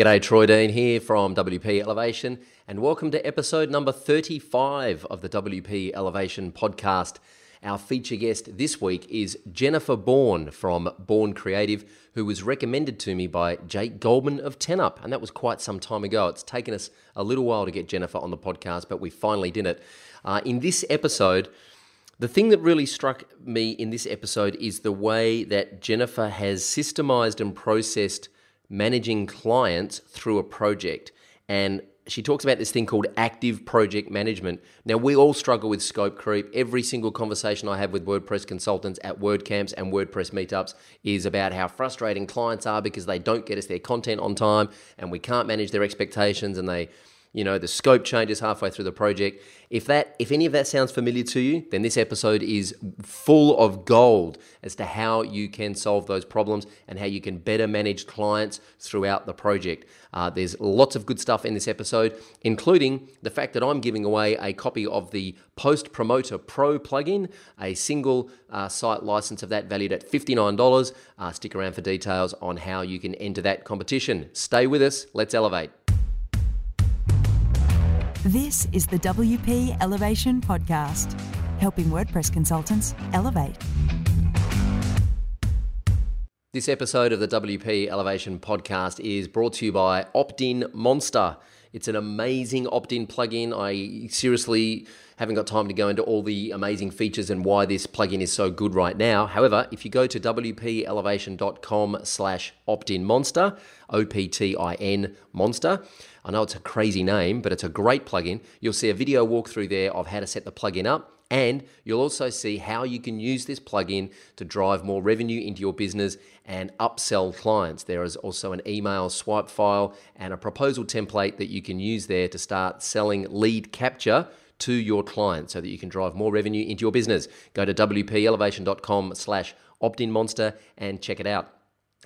G'day, Troy Dean here from WP Elevation, and welcome to episode number 35 of the WP Elevation podcast. Our feature guest this week is Jennifer Bourne from Bourne Creative, who was recommended to me by Jake Goldman of 10Up, and that was quite some time ago. It's taken us a little while to get Jennifer on the podcast, but we finally did it. Uh, in this episode, the thing that really struck me in this episode is the way that Jennifer has systemized and processed managing clients through a project. And she talks about this thing called active project management. Now, we all struggle with scope creep. Every single conversation I have with WordPress consultants at WordCamps and WordPress meetups is about how frustrating clients are because they don't get us their content on time and we can't manage their expectations and they you know the scope changes halfway through the project. If that if any of that sounds familiar to you then this episode is full of gold as to how you can solve those problems and how you can better manage clients throughout the project. Uh, there's lots of good stuff in this episode including the fact that i'm giving away a copy of the post promoter pro plugin a single uh, site license of that valued at $59 uh, stick around for details on how you can enter that competition. Stay with us. Let's elevate this is the WP Elevation Podcast, helping WordPress consultants elevate. This episode of the WP Elevation Podcast is brought to you by Opt-in Monster. It's an amazing opt-in plugin. I seriously haven't got time to go into all the amazing features and why this plugin is so good right now. However, if you go to wpelevation.com slash opt-in monster, O-P-T-I-N monster, I know it's a crazy name, but it's a great plugin. You'll see a video walkthrough there of how to set the plugin up. And you'll also see how you can use this plugin to drive more revenue into your business and upsell clients. There is also an email swipe file and a proposal template that you can use there to start selling lead capture to your clients so that you can drive more revenue into your business. Go to wpelevation.com slash optinmonster and check it out.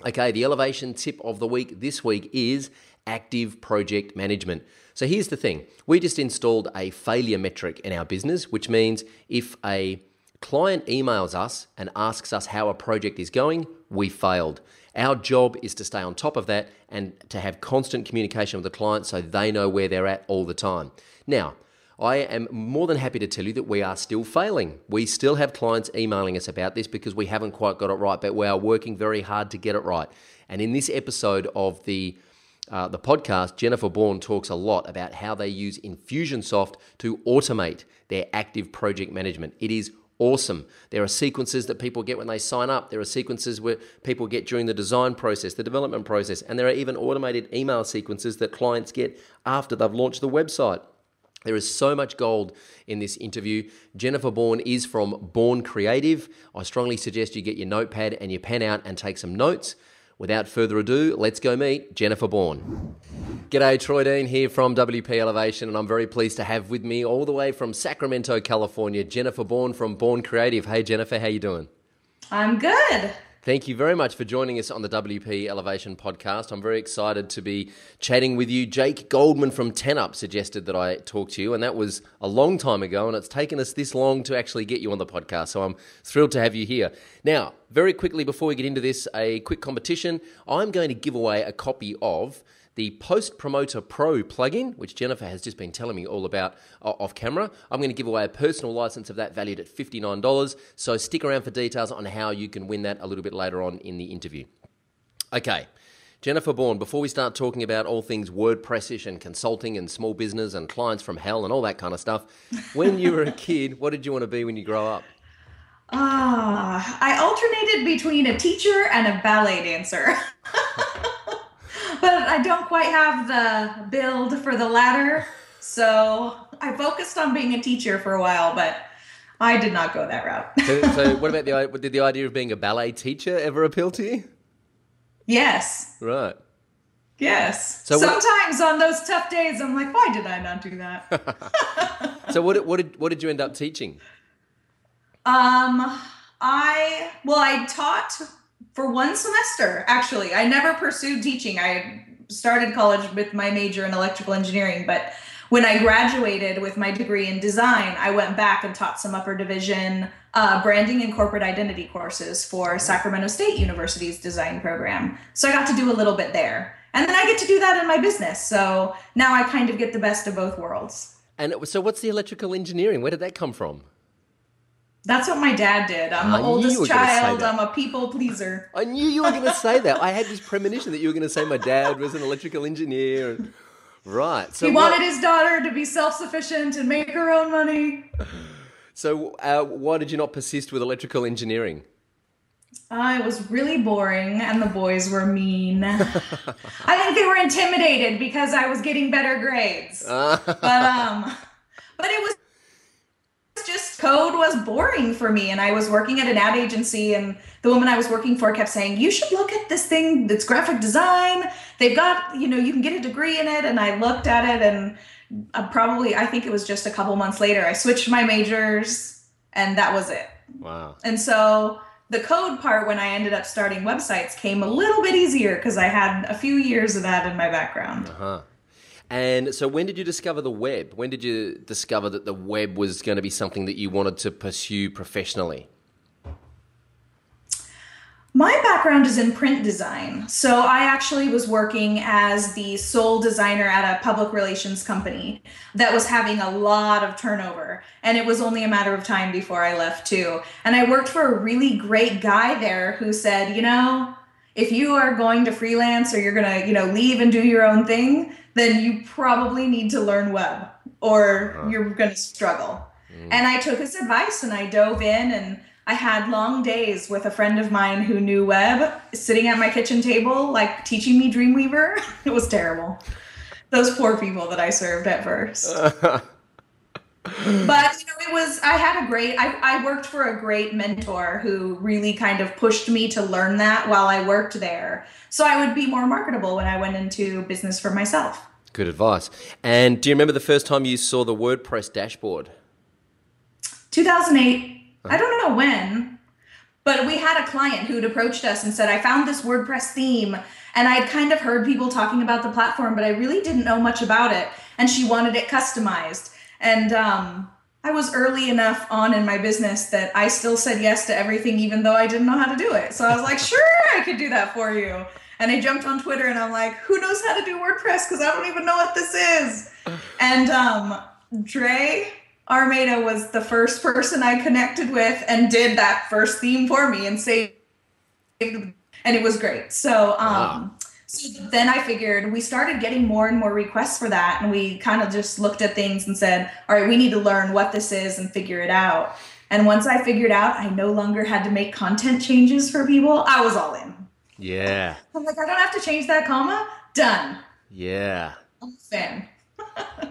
Okay, the elevation tip of the week this week is active project management. So here's the thing we just installed a failure metric in our business, which means if a client emails us and asks us how a project is going, we failed. Our job is to stay on top of that and to have constant communication with the client so they know where they're at all the time. Now, I am more than happy to tell you that we are still failing. We still have clients emailing us about this because we haven't quite got it right, but we are working very hard to get it right. And in this episode of the uh, the podcast, Jennifer Bourne talks a lot about how they use Infusionsoft to automate their active project management. It is awesome. There are sequences that people get when they sign up. There are sequences where people get during the design process, the development process, and there are even automated email sequences that clients get after they've launched the website. There is so much gold in this interview. Jennifer Bourne is from Bourne Creative. I strongly suggest you get your notepad and your pen out and take some notes. Without further ado, let's go meet Jennifer Bourne. G'day, Troy Dean here from WP Elevation, and I'm very pleased to have with me all the way from Sacramento, California, Jennifer Bourne from Bourne Creative. Hey, Jennifer, how you doing? I'm good. Thank you very much for joining us on the WP Elevation podcast. I'm very excited to be chatting with you. Jake Goldman from 10Up suggested that I talk to you, and that was a long time ago, and it's taken us this long to actually get you on the podcast. So I'm thrilled to have you here. Now, very quickly before we get into this, a quick competition. I'm going to give away a copy of the Post Promoter Pro plugin, which Jennifer has just been telling me all about uh, off camera. I'm going to give away a personal license of that valued at $59. So stick around for details on how you can win that a little bit later on in the interview. Okay. Jennifer Bourne, before we start talking about all things WordPressish and consulting and small business and clients from hell and all that kind of stuff, when you were a kid, what did you want to be when you grow up? Ah, uh, I alternated between a teacher and a ballet dancer. but I don't quite have the build for the latter. So I focused on being a teacher for a while, but I did not go that route. so, so, what about the did the idea of being a ballet teacher ever appeal to you? Yes. Right. Yes. So sometimes what, on those tough days, I'm like, why did I not do that? so what what did what did you end up teaching? Um, I well, I taught for one semester actually i never pursued teaching i started college with my major in electrical engineering but when i graduated with my degree in design i went back and taught some upper division uh, branding and corporate identity courses for sacramento state university's design program so i got to do a little bit there And then I get to do that in my business. So now I kind of get the best of both worlds. And so, what's the electrical engineering? Where did that come from? That's what my dad did. I'm I the oldest were gonna say child. I'm a people pleaser. I knew you were going to say that. I had this premonition that you were going to say my dad was an electrical engineer. Right. So he what- wanted his daughter to be self-sufficient and make her own money. So uh, why did you not persist with electrical engineering? Uh, it was really boring, and the boys were mean. I think they were intimidated because I was getting better grades. but um, but it was just code was boring for me, and I was working at an ad agency, and the woman I was working for kept saying, "You should look at this thing that's graphic design. They've got you know you can get a degree in it." And I looked at it, and uh, probably I think it was just a couple months later I switched my majors, and that was it. Wow. And so the code part, when I ended up starting websites, came a little bit easier because I had a few years of that in my background. Huh. And so when did you discover the web? When did you discover that the web was going to be something that you wanted to pursue professionally? My background is in print design. So I actually was working as the sole designer at a public relations company that was having a lot of turnover. And it was only a matter of time before I left too. And I worked for a really great guy there who said, you know, if you are going to freelance or you're going to, you know, leave and do your own thing, then you probably need to learn web or uh-huh. you're going to struggle. Mm. And I took his advice and I dove in and I had long days with a friend of mine who knew web sitting at my kitchen table, like teaching me Dreamweaver. it was terrible. Those poor people that I served at first. but you know, it was I had a great I, I worked for a great mentor who really kind of pushed me to learn that while I worked there. So I would be more marketable when I went into business for myself. Good advice. And do you remember the first time you saw the WordPress dashboard? 2008 uh-huh. i don't know when but we had a client who'd approached us and said i found this wordpress theme and i'd kind of heard people talking about the platform but i really didn't know much about it and she wanted it customized and um, i was early enough on in my business that i still said yes to everything even though i didn't know how to do it so i was like sure i could do that for you and i jumped on twitter and i'm like who knows how to do wordpress because i don't even know what this is and um, Dre Armeda was the first person I connected with and did that first theme for me and saved and it was great. So um Wow. So then I figured we started getting more and more requests for that and we kind of just looked at things and said, "All right, we need to learn what this is and figure it out." And once I figured out I no longer had to make content changes for people, I was all in. Yeah. I'm like, I don't have to change that comma. Done. Yeah. I'm a fan.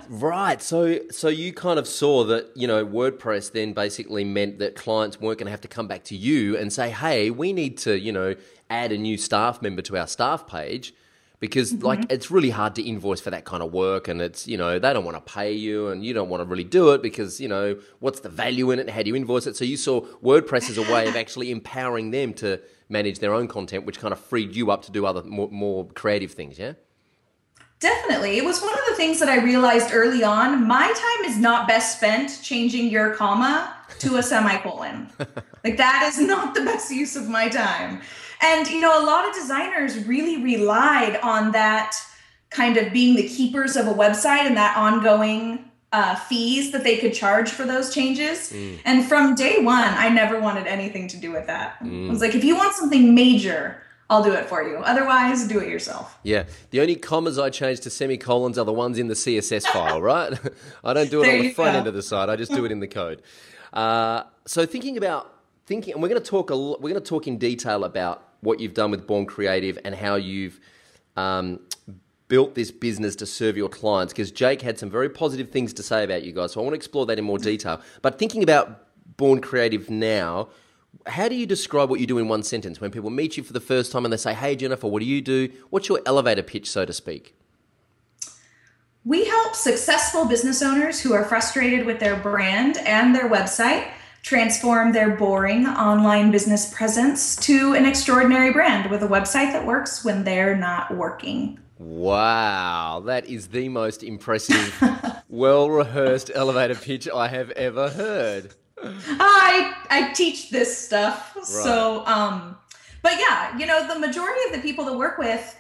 Right. So so you kind of saw that, you know, WordPress then basically meant that clients weren't going to have to come back to you and say, "Hey, we need to, you know, add a new staff member to our staff page." Because mm-hmm. like it's really hard to invoice for that kind of work and it's, you know, they don't want to pay you and you don't want to really do it because, you know, what's the value in it? How do you invoice it? So you saw WordPress as a way of actually empowering them to manage their own content, which kind of freed you up to do other more, more creative things, yeah? Definitely. It was one of the things that I realized early on. My time is not best spent changing your comma to a semicolon. like, that is not the best use of my time. And, you know, a lot of designers really relied on that kind of being the keepers of a website and that ongoing uh, fees that they could charge for those changes. And from day one, I never wanted anything to do with that. I was like, if you want something major, I'll do it for you. Otherwise, do it yourself. Yeah, the only commas I change to semicolons are the ones in the CSS file, right? I don't do it There on the front go. end of the site. I just do it in the code. Uh, so thinking about thinking, and we're going to talk a we're going to talk in detail about what you've done with Bourne Creative and how you've um, built this business to serve your clients. Because Jake had some very positive things to say about you guys, so I want to explore that in more detail. But thinking about Bourne Creative now. How do you describe what you do in one sentence when people meet you for the first time and they say, Hey, Jennifer, what do you do? What's your elevator pitch, so to speak? We help successful business owners who are frustrated with their brand and their website transform their boring online business presence to an extraordinary brand with a website that works when they're not working. Wow, that is the most impressive, well rehearsed elevator pitch I have ever heard. I I teach this stuff. So um but yeah, you know, the majority of the people that work with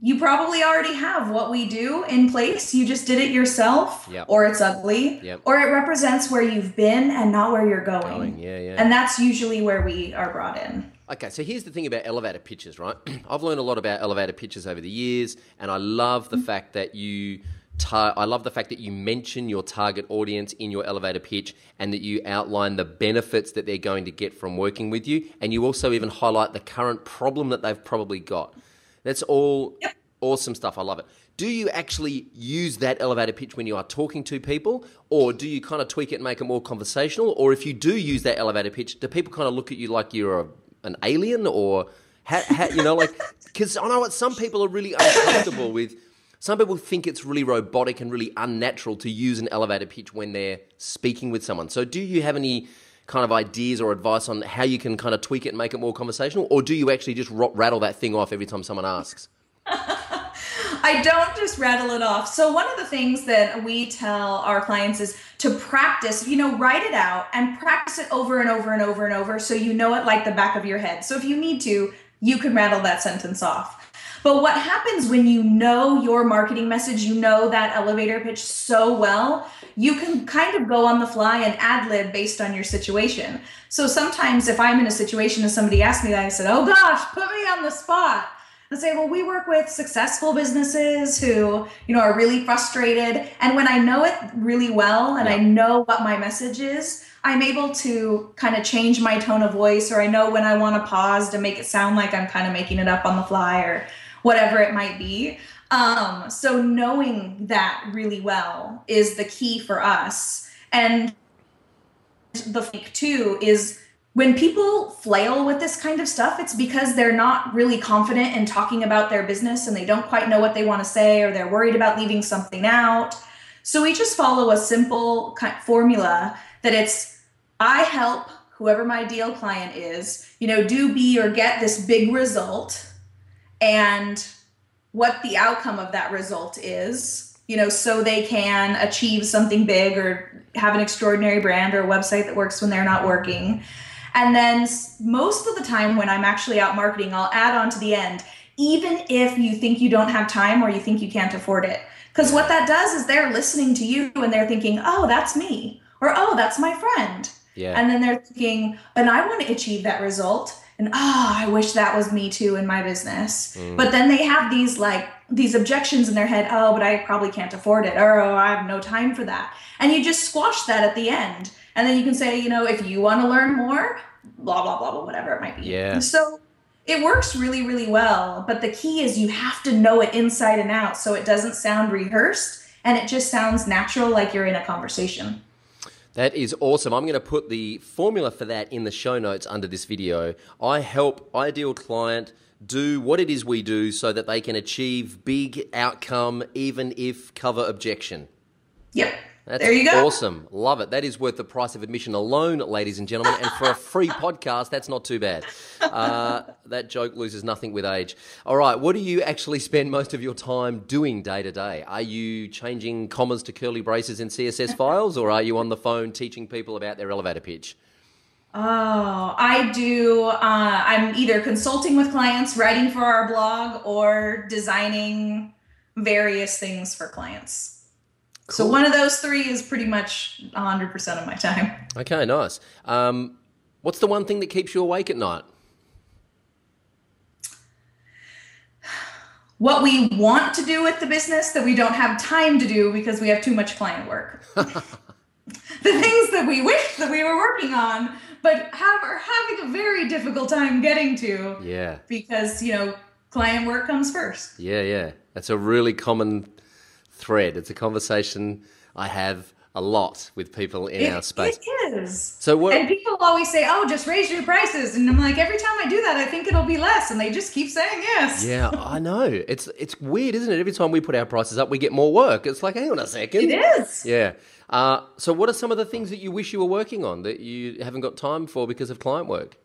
you probably already have what we do in place. You just did it yourself, Yep. or it's ugly, Yep. or it represents where you've been and not where you're going. Going, yeah, yeah. And that's usually where we are brought in. Okay, so here's the thing about elevator pitches, right? I've learned a lot about elevator pitches over the years, and I love the mm-hmm. fact that you. Tar- I love the fact that you mention your target audience in your elevator pitch and that you outline the benefits that they're going to get from working with you. And you also even highlight the current problem that they've probably got. That's all awesome stuff. I love it. Do you actually use that elevator pitch when you are talking to people, or do you kind of tweak it and make it more conversational? Or if you do use that elevator pitch, do people kind of look at you like you're a, an alien, or how, how, you know, like because I know what some people are really uncomfortable with. Some people think it's really robotic and really unnatural to use an elevator pitch when they're speaking with someone. So, do you have any kind of ideas or advice on how you can kind of tweak it and make it more conversational, or do you actually just rattle that thing off every time someone asks? I don't just rattle it off. So, one of the things that we tell our clients is to practice, you know, write it out and practice it over and over and over and over so you know it like the back of your head. So, if you need to, you can rattle that sentence off. But what happens when you know your marketing message, you know that elevator pitch so well, you can kind of go on the fly and ad lib based on your situation. So sometimes if I'm in a situation and somebody asks me that, I said, oh gosh, put me on the spot. And say, well, we work with successful businesses who, you know, are really frustrated. And when I know it really well and I know what my message is, I'm able to kind of change my tone of voice, or I know when I want to pause to make it sound like I'm kind of making it up on the fly or whatever it might be. Um, so knowing that really well is the key for us. And the thing too is when people flail with this kind of stuff, it's because they're not really confident in talking about their business and they don't quite know what they want to say or they're worried about leaving something out. So we just follow a simple ki- formula that it's I help whoever my deal client is, you know, do be or get this big result and what the outcome of that result is, you know, so they can achieve something big or have an extraordinary brand or a website that works when they're not working. And then most of the time when I'm actually out marketing, I'll add on to the end, even if you think you don't have time or you think you can't afford it. Because what that does is they're listening to you and they're thinking, oh, that's me, or oh, that's my friend. Yeah. And then they're thinking, and I want to achieve that result. And oh, I wish that was me too in my business. Mm. But then they have these like these objections in their head. Oh, but I probably can't afford it. Or oh, I have no time for that. And you just squash that at the end. And then you can say, you know, if you want to learn more, blah, blah, blah, blah, whatever it might be. Yeah. So it works really, really well. But the key is you have to know it inside and out so it doesn't sound rehearsed and it just sounds natural like you're in a conversation. That is awesome. I'm going to put the formula for that in the show notes under this video. I help ideal client do what it is we do so that they can achieve big outcome even if cover objection. Yep. That's there you go. awesome. Love it. That is worth the price of admission alone, ladies and gentlemen. And for a free podcast, that's not too bad. Uh, that joke loses nothing with age. All right. What do you actually spend most of your time doing day to day? Are you changing commas to curly braces in CSS files, or are you on the phone teaching people about their elevator pitch? Oh, I do. Uh, I'm either consulting with clients, writing for our blog, or designing various things for clients. So one of those three is pretty much 100% of my time. Okay, nice. Um, what's the one thing that keeps you awake at night? What we want to do with the business that we don't have time to do because we have too much client work. the things that we wish that we were working on, but have are having a very difficult time getting to Yeah, because, you know, client work comes first. yeah, yeah. That's a really common thread. It's a conversation I have a lot with people in our space. It is. So what? And people always say, "Oh, just raise your prices," and I'm like, every time I do that, I think it'll be less, and they just keep saying yes. Yeah, I know. It's it's weird, isn't it? Every time we put our prices up, we get more work. It's like, hang on a second. It is. Yeah. Uh, so, what are some of the things that you wish you were working on that you haven't got time for because of client work?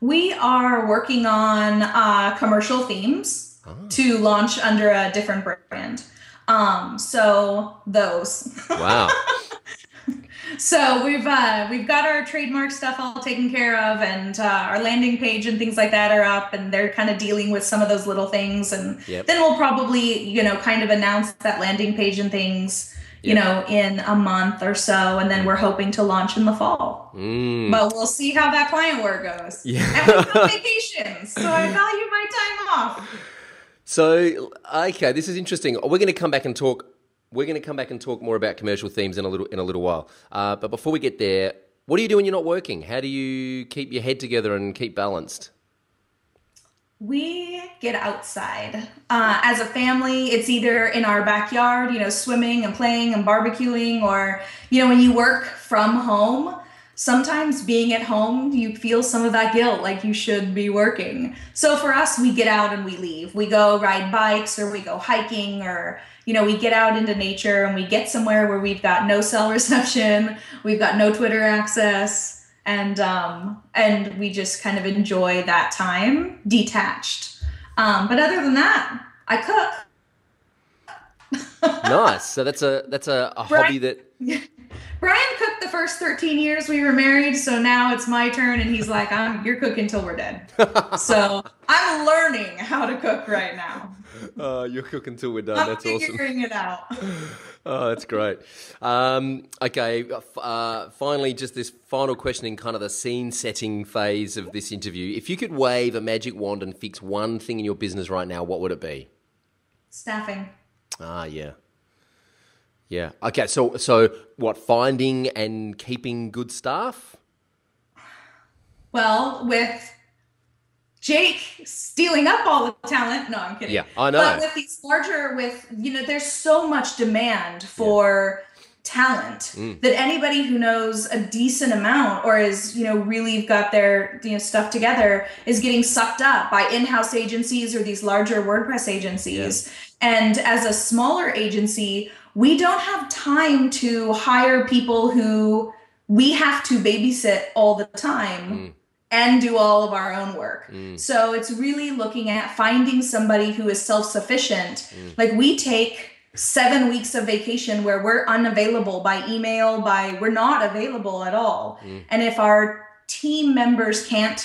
We are working on uh, commercial themes to launch under a different brand. Um, so those. Wow. so we've uh, we've got our trademark stuff all taken care of, and uh, our landing page and things like that are up, and they're kind of dealing with some of those little things, and Yep. then we'll probably you know kind of announce that landing page and things. You Yep. know, in a month or so, and then we're hoping to launch in the fall. Mm. But we'll see how that client work goes. Yeah. And got vacations, so I value my time off. So, okay, this is interesting. We're going to come back and talk. We're going to come back and talk more about commercial themes in a little in a little while. Uh, but before we get there, what do you do when you're not working? How do you keep your head together and keep balanced? We get outside uh, as a family. It's either in our backyard, you know, swimming and playing and barbecuing, or, you know, when you work from home, sometimes being at home, you feel some of that guilt, like you should be working. So for us, we get out and we leave. We go ride bikes or we go hiking or, you know, we get out into nature and we get somewhere where we've got no cell reception, we've got no Twitter access and um, and we just kind of enjoy that time detached. Um, but other than that, I cook. nice. So that's a that's a, a hobby that. Brian cooked the first 13 years we were married, so now it's my turn, and he's like, "I'm you're cooking till we're dead." so I'm learning how to cook right now. Uh, you're cooking till we're done. I'm That's awesome. figuring it out. Oh, that's great. Um, okay, uh, finally, just this final question in kind of the scene setting phase of this interview. If you could wave a magic wand and fix one thing in your business right now, what would it be? Staffing. Ah, yeah. Yeah. Okay, so so what finding and keeping good staff? Well, with Jake stealing up all the talent. No, I'm kidding. Yeah, I know. But with these larger, with you know, there's so much demand for talent Mm. that anybody who knows a decent amount or is you know really got their you know stuff together is getting sucked up by in-house agencies or these larger WordPress agencies. And as a smaller agency, we don't have time to hire people who we have to babysit all the time Mm. and do all of our own work. Mm. So it's really looking at finding somebody who is self sufficient. Mm. Like we take seven weeks of vacation where we're unavailable by email, by we're not available at all. Mm. And if our team members can't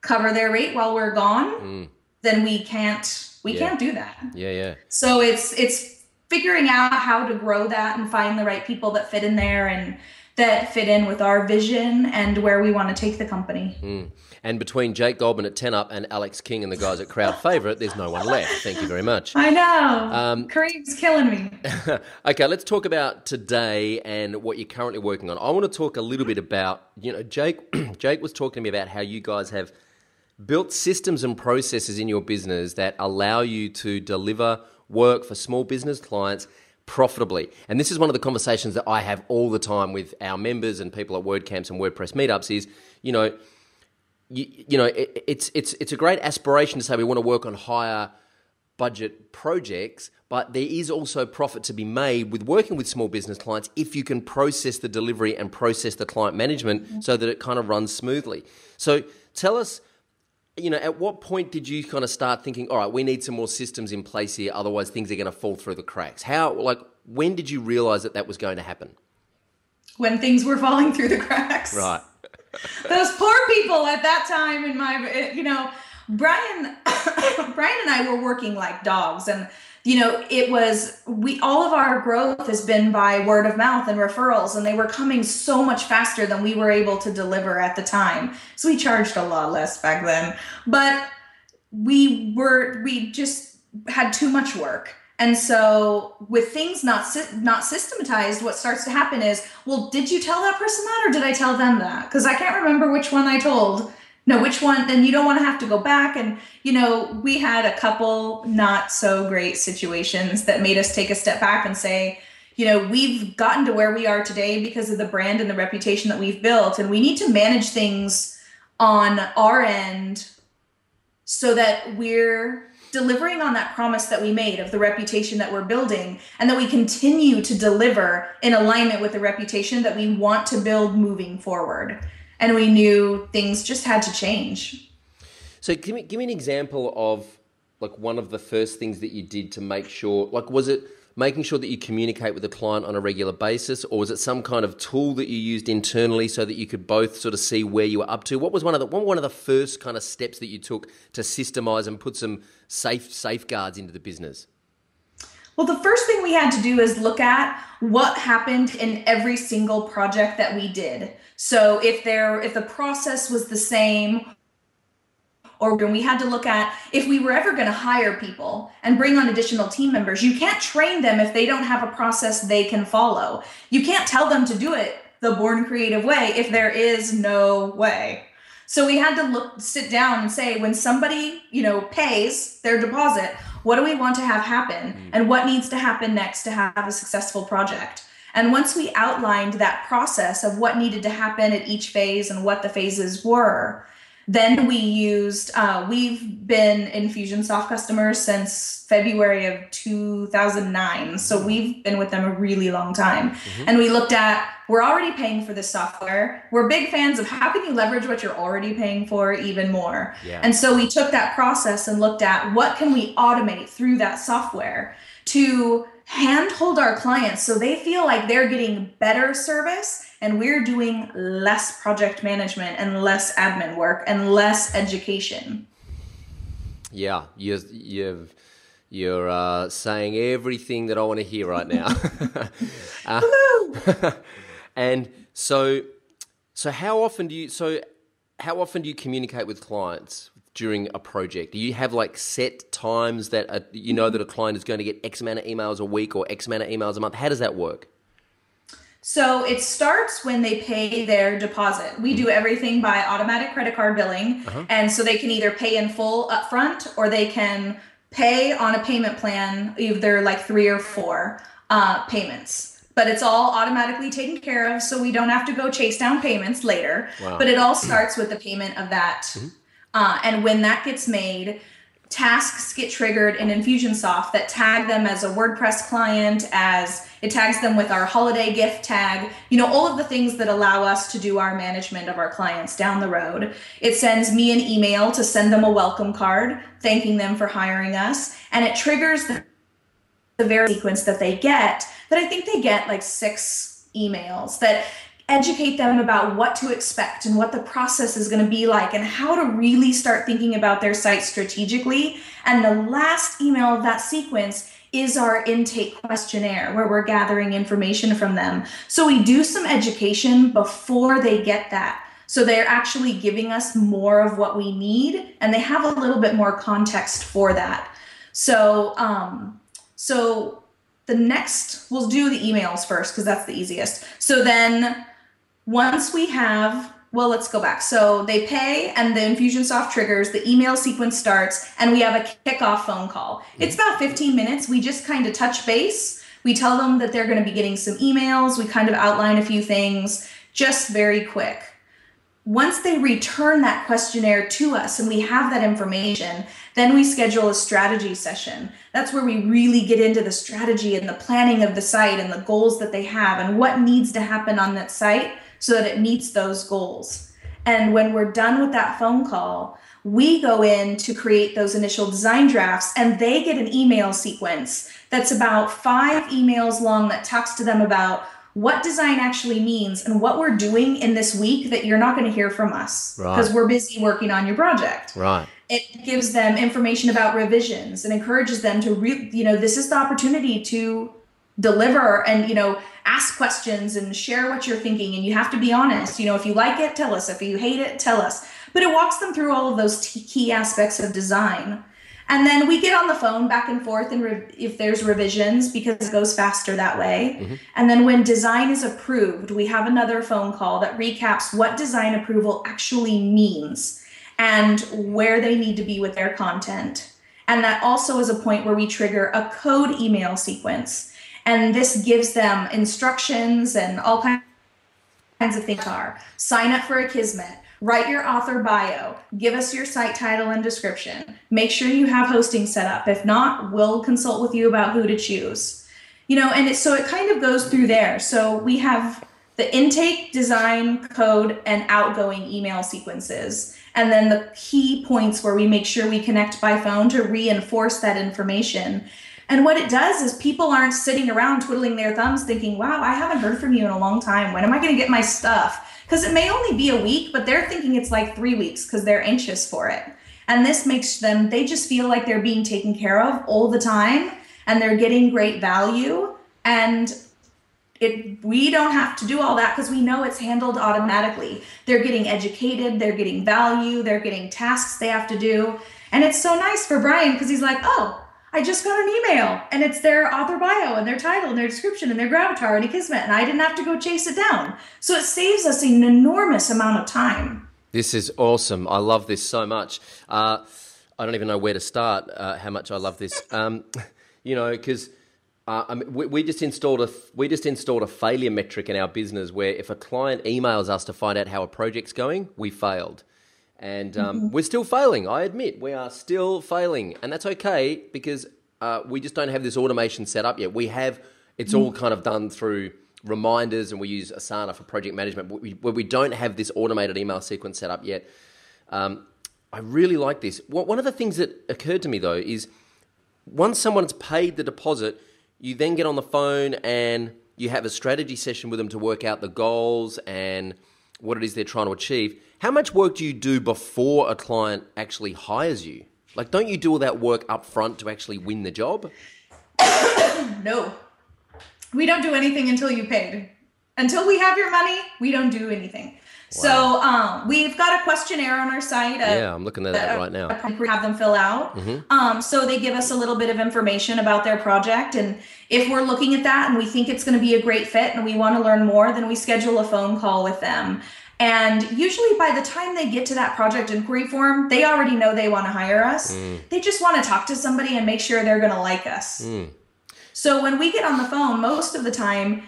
cover their rate while we're gone, Mm. then we can't we Yeah. can't do that. Yeah, yeah. So it's it's figuring out how to grow that and find the right people that fit in there and that fit in with our vision and where we want to take the company. Mm. And between Jake Goldman at 10 Up and Alex King and the guys at Crowd Favorite, there's no one left. Thank you very much. I know. Um, Karim's killing me. okay, let's talk about today and what you're currently working on. I want to talk a little bit about, you know, Jake Jake was talking to me about how you guys have built systems and processes in your business that allow you to deliver work for small business clients profitably. And this is one of the conversations that I have all the time with our members and people at WordCamps and WordPress meetups is, you know, you, you know, it, it's it's it's a great aspiration to say we want to work on higher budget projects, but there is also profit to be made with working with small business clients if you can process the delivery and process the client management mm-hmm. so that it kind of runs smoothly. So tell us, you know, at what point did you kind of start thinking, all right, we need some more systems in place here, otherwise things are going to fall through the cracks? How, like, when did you realize that that was going to happen? When things were falling through the cracks. Right. Those poor people at that time in my, eh, you know, Brian, Brian and I were working like dogs, and you know, it was we all of our growth has been by word of mouth and referrals, and they were coming so much faster than we were able to deliver at the time. So we charged a lot less back then, but we were we just had too much work. And so, with things not not systematized, what starts to happen is, well, did you tell that person that, or did I tell them that? Because I can't remember which one I told. No, which one? Then you don't want to have to go back. And you know, we had a couple not so great situations that made us take a step back and say, you know, we've gotten to where we are today because of the brand and the reputation that we've built, and we need to manage things on our end so that we're delivering on that promise that we made of the reputation that we're building and that we continue to deliver in alignment with the reputation that we want to build moving forward and we knew things just had to change So give me give me an example of like one of the first things that you did to make sure like was it making sure that you communicate with the client on a regular basis, or was it some kind of tool that you used internally so that you could both sort of see where you were up to? What was one of the one of the first kind of steps that you took to systemize and put some safe safeguards into the business? Well, the first thing we had to do is look at what happened in every single project that we did. So if there if the process was the same or when we had to look at if we were ever going to hire people and bring on additional team members, you can't train them if they don't have a process they can follow. You can't tell them to do it the Bourne Creative way if there is no way. So we had to look sit down and say when somebody, you know, pays their deposit, what do we want to have happen mm. and what needs to happen next to have a successful project? And once we outlined that process of what needed to happen at each phase and what the phases were, then we used, uh, we've been Infusionsoft customers since February of 2009. So mm-hmm. we've been with them a really long time. Mm-hmm. And we looked at, we're already paying for this software. We're big fans of how can you leverage what you're already paying for even more? Yeah. And so we took that process and looked at what can we automate through that software to handhold our clients so they feel like they're getting better service and we're doing less project management and less admin work and less education. Yeah, you you've you're uh, saying everything that I want to hear right now. uh, and so, so how often do you so how often do you communicate with clients during a project? Do you have like set times that a, you know that a client is going to get X amount of emails a week or X amount of emails a month? How does that work? So it starts when they pay their deposit. We do everything by automatic credit card billing. Uh-huh. And so they can either pay in full upfront or they can pay on a payment plan, either like three or four uh, payments. But it's all automatically taken care of. So we don't have to go chase down payments later. Wow. But it all starts with the payment of that. Mm-hmm. Uh, and when that gets made, tasks get triggered in Infusionsoft that tag them as a WordPress client, as it tags them with our holiday gift tag, you know, all of the things that allow us to do our management of our clients down the road. It sends me an email to send them a welcome card, thanking them for hiring us, and it triggers the, the very sequence that they get that I think they get like six emails that educate them about what to expect and what the process is going to be like and how to really start thinking about their site strategically. And the last email of that sequence is our intake questionnaire where we're gathering information from them. So we do some education before they get that. So they're actually giving us more of what we need and they have a little bit more context for that. So um so the next we'll do the emails first because that's the easiest. So then once we have well let's go back. So they pay and the infusionsoft triggers the email sequence starts and we have a kickoff phone call. It's mm-hmm. about 15 minutes. We just kind of touch base. We tell them that they're going to be getting some emails. We kind of outline a few things just very quick. Once they return that questionnaire to us and we have that information then we schedule a strategy session. That's where we really get into the strategy and the planning of the site and the goals that they have and what needs to happen on that site so that it meets those goals. And when we're done with that phone call, we go in to create those initial design drafts and they get an email sequence that's about five emails long that talks to them about what design actually means and what we're doing in this week that you're not going to hear from us because right. we're busy working on your project. Right. It gives them information about revisions and encourages them to re- you know this is the opportunity to deliver and you know ask questions and share what you're thinking and you have to be honest. You know if you like it tell us. If you hate it tell us. But it walks them through all of those key aspects of design. And then we get on the phone back and forth and re- if there's revisions because it goes faster that way. Mm-hmm. and then when design is approved we have another phone call that recaps what design approval actually means and where they need to be with their content. And that also is a point where we trigger a code email sequence and this gives them instructions and all kinds of things are. Sign up for Akismet. write your author bio. Give us your site title and description. Make sure you have hosting set up. If not we'll consult with you about who to choose. You know and it, so it kind of goes through there. So we have the intake design code and outgoing email sequences. And then the key points where we make sure we connect by phone to reinforce that information And what it does is people aren't sitting around twiddling their thumbs thinking, wow, I haven't heard from you in a long time. When am I going to get my stuff? Because it may only be a week, but they're thinking it's like three weeks because they're anxious for it. And this makes them, they just feel like they're being taken care of all the time and they're getting great value. And it we don't have to do all that because we know it's handled automatically they're getting educated they're getting value they're getting tasks they have to do and it's so nice for brian because he's like oh i just got an email and it's their author bio and their title and their description and their gravatar and akismet and i didn't have to go chase it down. So it saves us an enormous amount of time. This is awesome. I love this so much. Uh, i don't even know where to start uh, how much i love this. Um, you know because uh, I mean, we, we, just installed a we just installed a failure metric in our business where if a client emails us to find out how a project's going, we failed, and um, mm-hmm. we're still failing. I admit we are still failing, and that's okay because uh, we just don't have this automation set up yet. We have it's mm-hmm. all kind of done through reminders, and we use Asana for project management. Where we, where we don't have this automated email sequence set up yet. Um, I really like this. One of the things that occurred to me though is once someone's paid the deposit you then get on the phone and you have a strategy session with them to work out the goals and what it is they're trying to achieve. How much work do you do before a client actually hires you? Like, don't you do all that work up front to actually win the job? no. We don't do anything until you paid. Until we have your money, we don't do anything. So um, we've got a questionnaire on our site. Uh, yeah, I'm looking at that right now. We have them fill out. Mm-hmm. Um, so they give us a little bit of information about their project, and if we're looking at that and we think it's going to be a great fit and we want to learn more, then we schedule a phone call with them. And usually, by the time they get to that project inquiry form, they already know they want to hire us. Mm. They just want to talk to somebody and make sure they're going to like us. Mm. So when we get on the phone, most of the time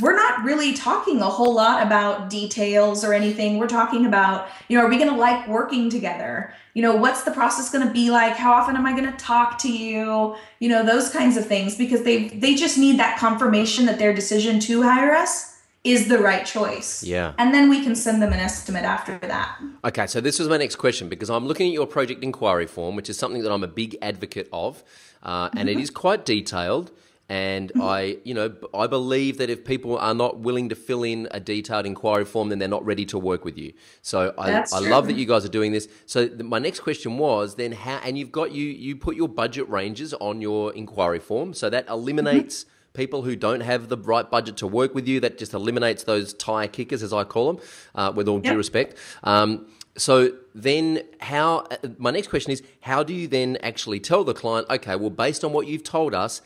we're not really talking a whole lot about details or anything. We're talking about, you know, are we going to like working together? You know, what's the process going to be like? How often am I going to talk to you? You know, those kinds of things because they they just need that confirmation that their decision to hire us is the right choice. Yeah. And then we can send them an estimate after that. Okay, so this was my next question because I'm looking at your project inquiry form, which is something that I'm a big advocate of, uh, and it is quite detailed. And mm-hmm. I, you know, I believe that if people are not willing to fill in a detailed inquiry form, then they're not ready to work with you. So I, I love that you guys are doing this. So my next question was then how, and you've got you, you put your budget ranges on your inquiry form. So that eliminates mm-hmm. People who don't have the right budget to work with you. That just eliminates those tire kickers, as I call them, uh, with all yep. due respect. Um, so then how uh, my next question is how do you then actually tell the client okay well based on what you've told us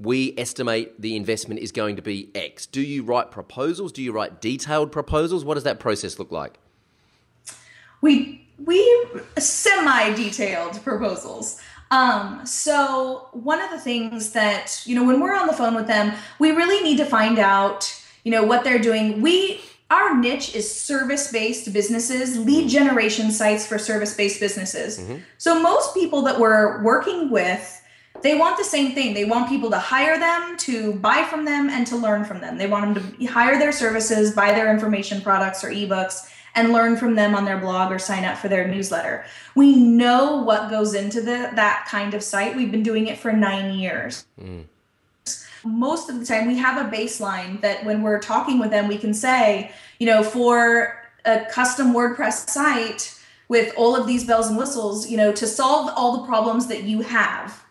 we estimate the investment is going to be X. Do you write proposals? Do you write detailed proposals? What does that process look like? We we semi-detailed proposals. Um, so one of the things that you know when we're on the phone with them, we really need to find out you know what they're doing. We our niche is service-based businesses, lead generation sites for service-based businesses. Mm-hmm. So most people that we're working with they want the same thing. They want people to hire them, to buy from them, and to learn from them. They want them to hire their services, buy their information products or ebooks, and learn from them on their blog or sign up for their newsletter. We know what goes into the, that kind of site. We've been doing it for nine years. Mm. Most of the time, we have a baseline that when we're talking with them, we can say, you know, for a custom WordPress site with all of these bells and whistles, you know, to solve all the problems that you have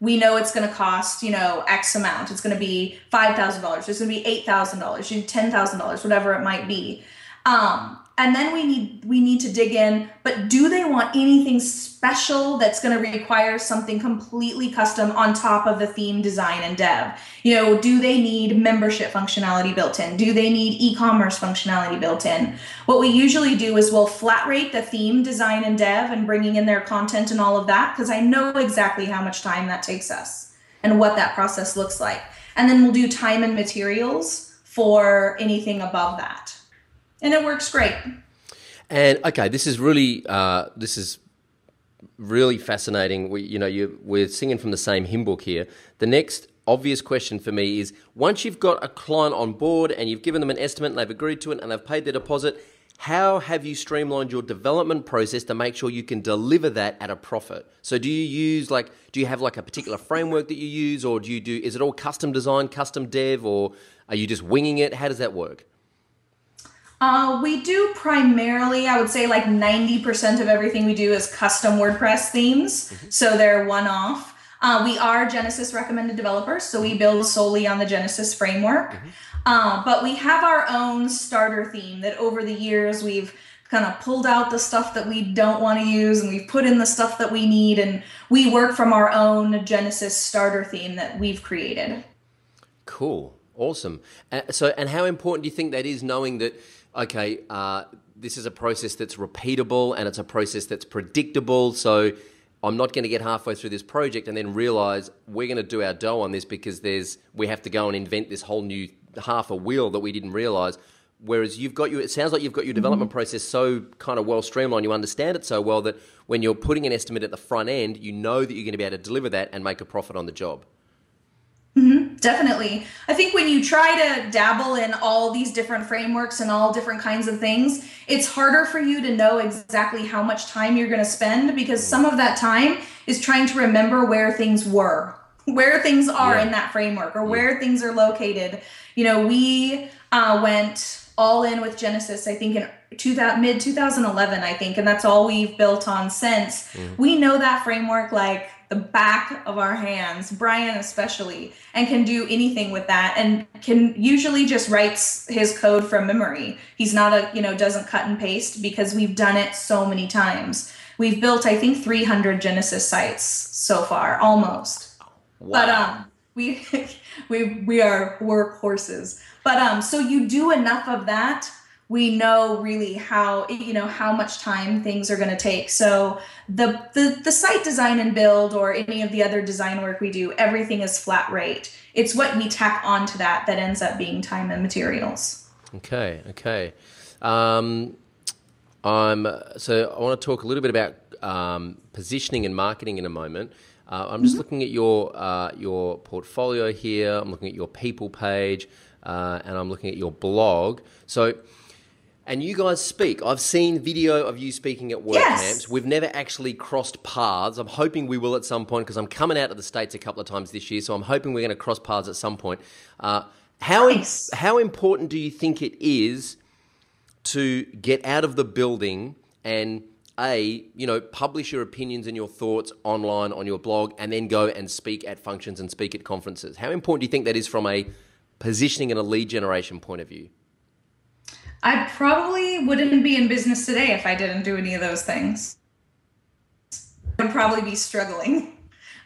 we know it's going to cost you know x amount it's going to be $5000 it's going to be $8000 $10000 whatever it might be um, and then we need we need to dig in but do they want anything special that's going to require something completely custom on top of the theme design and dev? You know do they need membership functionality built in? Do they need e-commerce functionality built in? What we usually do is we'll flat rate the theme design and dev and bringing in their content and all of that because i know exactly how much time that takes us and what that process looks like. And then we'll do time and materials for anything above that and it works great. And okay, this is really uh, this is really fascinating. We, you know, you, we're singing from the same hymn book here. The next obvious question for me is: once you've got a client on board and you've given them an estimate and they've agreed to it and they've paid their deposit, how have you streamlined your development process to make sure you can deliver that at a profit? So do you use like do you have like a particular framework that you use or do you do is it all custom design, custom dev or are you just winging it? How does that work? Uh, we do primarily, I would say, like 90% of everything we do is custom WordPress themes. Mm-hmm. So they're one off. Uh, we are Genesis recommended developers, so we build solely on the Genesis framework. Mm-hmm. Uh, but we have our own starter theme that over the years we've kind of pulled out the stuff that we don't want to use and we've put in the stuff that we need. And we work from our own Genesis starter theme that we've created. Cool. Awesome. Uh, so, and how important do you think that is knowing that, okay, uh, this is a process that's repeatable and it's a process that's predictable. So, I'm not going to get halfway through this project and then realize we're going to do our dough on this because there's we have to go and invent this whole new half a wheel that we didn't realize. Whereas you've got your, it sounds like you've got your development mm-hmm. process so kind of well streamlined, you understand it so well that when you're putting an estimate at the front end, you know that you're going to be able to deliver that and make a profit on the job. Mm-hmm, definitely. I think when you try to dabble in all these different frameworks and all different kinds of things, it's harder for you to know exactly how much time you're going to spend because some of that time is trying to remember where things were, where things are yeah. in that framework, or yeah. where things are located. You know, we uh, went all in with Genesis, I think in two mid 2011, I think, and that's all we've built on since. Mm-hmm. We know that framework like the back of our hands, Brian especially, and can do anything with that and can usually just writes his code from memory. He's not a, you know, doesn't cut and paste because we've done it so many times. We've built, I think, 300 Genesis sites so far, almost. Wow. But um, we we we are workhorses. But um, so you do enough of that we know really how you know how much time things are going to take. So the, the the site design and build or any of the other design work we do everything is flat rate. It's what we tack onto that that ends up being time and materials. Okay okay. Um, i'm so i want to talk a little bit about um, positioning and marketing in a moment. Uh, i'm just mm-hmm. looking at your uh, your portfolio here. I'm looking at your people page uh, and i'm looking at your blog. So and you guys speak. I've seen video of you speaking at Word yes. camps. We've never actually crossed paths. I'm hoping we will at some point because I'm coming out of the States a couple of times this year, so I'm hoping we're going to cross paths at some point. Uh, how, nice. how important do you think it is to get out of the building and a you know publish your opinions and your thoughts online on your blog and then go and speak at functions and speak at conferences how important do you think that is from a positioning and a lead generation point of view I probably wouldn't be in business today if I didn't do any of those things. I would probably be struggling.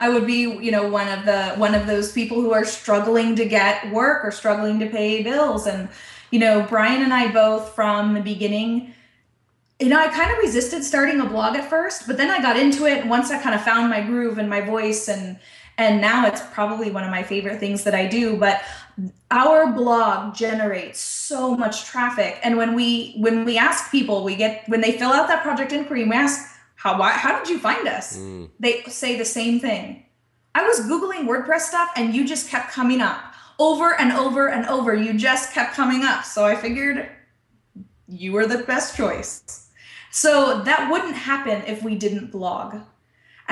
I would be, you know, one of the one of those people who are struggling to get work or struggling to pay bills. And, you know, Brian and I both from the beginning, you know, I kind of resisted starting a blog at first, but then I got into it. Once I kind of found my groove and my voice and and now it's probably one of my favorite things that I do. But our blog generates so much traffic. And when we when we ask people we get when they fill out that project inquiry we ask how why, how did you find us? Mm. they say the same thing. I was googling wordpress stuff and you just kept coming up. Over and over and over you just kept coming up. So i figured you were the best choice. So that wouldn't happen if we didn't blog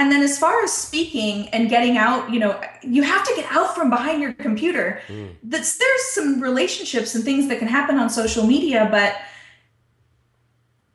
and then as far as speaking and getting out, you know, you have to get out from behind your computer. Mm. That's there's some relationships and things that can happen on social media, but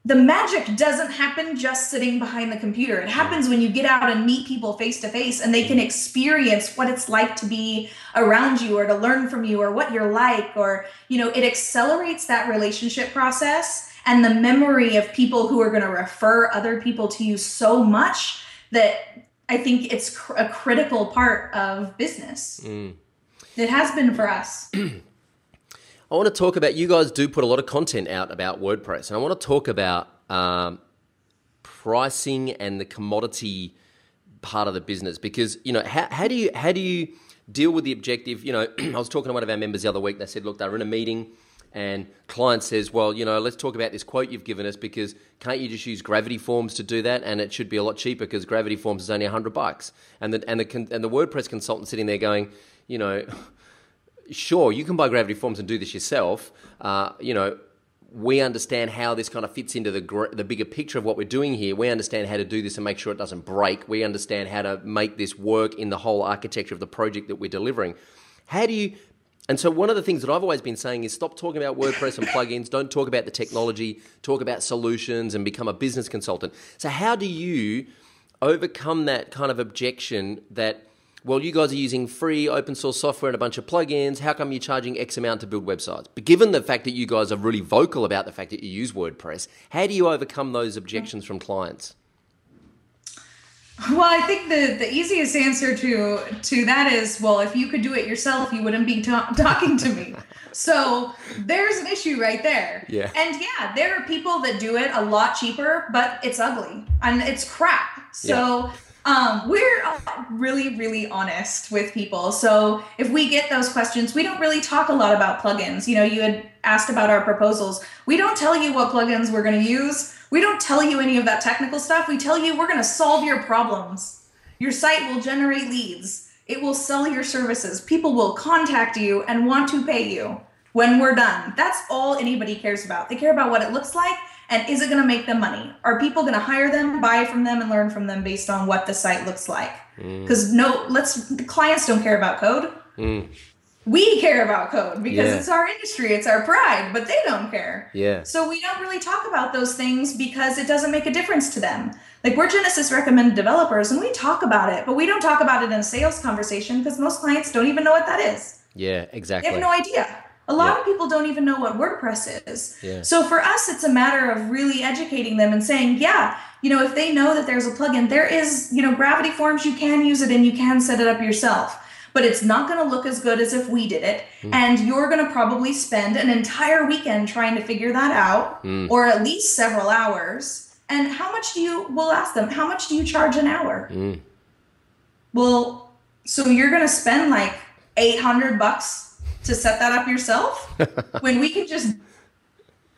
the magic doesn't happen just sitting behind the computer. It happens when you get out and meet people face to face and they can experience what it's like to be around you or to learn from you or what you're like or you know, it accelerates that relationship process and the memory of people who are going to refer other people to you so much that I think it's cr- a critical part of business. Mm. It has been for us. I want to talk about you guys do put a lot of content out about WordPress, and I want to talk about um, pricing and the commodity part of the business because you know how, how do you how do you deal with the objective? You know, I was talking to one of our members the other week. They said, look, they were in a meeting and client says, well, you know, let's talk about this quote you've given us because can't you just use Gravity Forms to do that? And it should be a lot cheaper because Gravity Forms is only 100 bucks. And the, and, the, and the WordPress consultant sitting there going, you know, sure, you can buy Gravity Forms and do this yourself. Uh, you know, we understand how this kind of fits into the the bigger picture of what we're doing here. We understand how to do this and make sure it doesn't break. We understand how to make this work in the whole architecture of the project that we're delivering. How do you? And so one of the things that I've always been saying is stop talking about WordPress and plugins. Don't talk about the technology. Talk about solutions and become a business consultant. So how do you overcome that kind of objection that? well, you guys are using free open source software and a bunch of plugins. How come you're charging X amount to build websites? But given the fact that you guys are really vocal about the fact that you use WordPress, how do you overcome those objections from clients? Well, I think the, the easiest answer to to that is, well, if you could do it yourself, you wouldn't be ta- talking to me. So there's an issue right there. Yeah. And yeah, there are people that do it a lot cheaper, but it's ugly and it's crap. So um, we're really, really honest with people. So if we get those questions, we don't really talk a lot about plugins. You know, you had asked about our proposals. We don't tell you what plugins we're going to use. We don't tell you any of that technical stuff. We tell you we're going to solve your problems. Your site will generate leads. It will sell your services. People will contact you and want to pay you when we're done. That's all anybody cares about. They care about what it looks like and is it going to make them money? Are people going to hire them, buy from them, and learn from them based on what the site looks like? Because mm. no, let's the clients don't care about code. Mm. We care about code because yeah. it's our industry, it's our pride, but they don't care. Yeah. So we don't really talk about those things because it doesn't make a difference to them. Like we're Genesis recommended developers and we talk about it, but we don't talk about it in a sales conversation because most clients don't even know what that is. Yeah, exactly. They have no idea. A lot yeah. of people don't even know what WordPress is. Yeah. So for us, it's a matter of really educating them and saying, yeah, you know, if they know that there's a plugin, there is, you know, Gravity Forms, you can use it and you can set it up yourself. But it's not going to look as good as if we did it. Mm. And you're going to probably spend an entire weekend trying to figure that out, mm. or at least several hours. And how much do you, we'll ask them, how much do you charge an hour? Mm. Well, so you're going to spend like 800 bucks to set that up yourself when we can just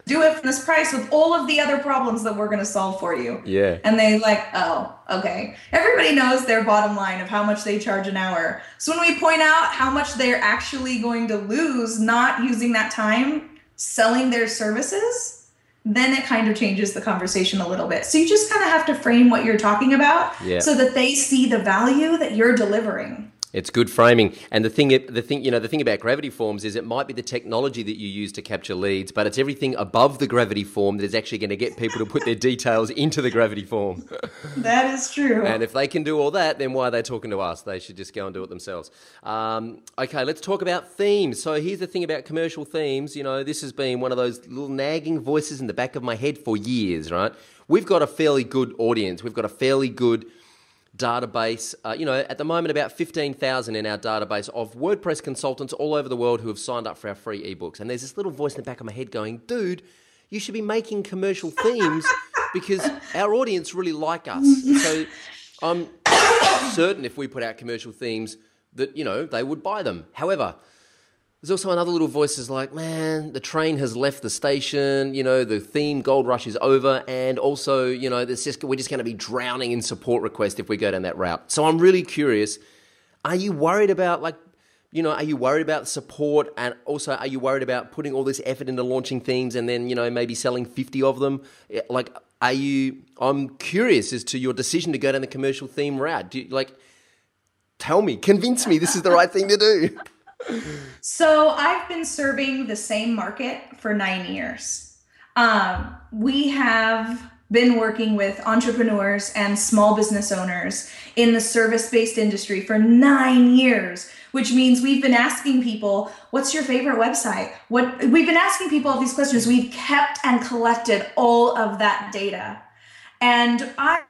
do it for this price with all of the other problems that we're going to solve for you. Yeah. And they like, oh, okay. Everybody knows their bottom line of how much they charge an hour. So when we point out how much they're actually going to lose not using that time selling their services, then it kind of changes the conversation a little bit. So you just kind of have to frame what you're talking about yeah. so that they see the value that you're delivering. It's good framing, and the thing, the thing, you know, the thing about gravity forms is it might be the technology that you use to capture leads, but it's everything above the gravity form that is actually going to get people to put their details into the gravity form. That is true. And if they can do all that, then why are they talking to us? They should just go and do it themselves. Um, okay, let's talk about themes. So here's the thing about commercial themes. You know, this has been one of those little nagging voices in the back of my head for years. Right? We've got a fairly good audience. We've got a fairly good database. Uh, you know, at the moment, about 15,000 in our database of WordPress consultants all over the world who have signed up for our free ebooks. And there's this little voice in the back of my head going, dude, you should be making commercial themes because our audience really like us. So I'm certain if we put out commercial themes that, you know, they would buy them. However, there's also another little voice is like, man, the train has left the station. You know, the theme Gold Rush is over, and also, you know, just, we're just going to be drowning in support requests if we go down that route. So I'm really curious. Are you worried about like, you know, are you worried about support, and also are you worried about putting all this effort into launching themes and then you know maybe selling 50 of them? Like, are you? I'm curious as to your decision to go down the commercial theme route. Do you, like, tell me, convince me this is the right thing to do. so I've been serving the same market for nine years. Um, we have been working with entrepreneurs and small business owners in the service based industry for nine years which means we've been asking people what's your favorite website? What we've been asking people all these questions. We've kept and collected all of that data. And i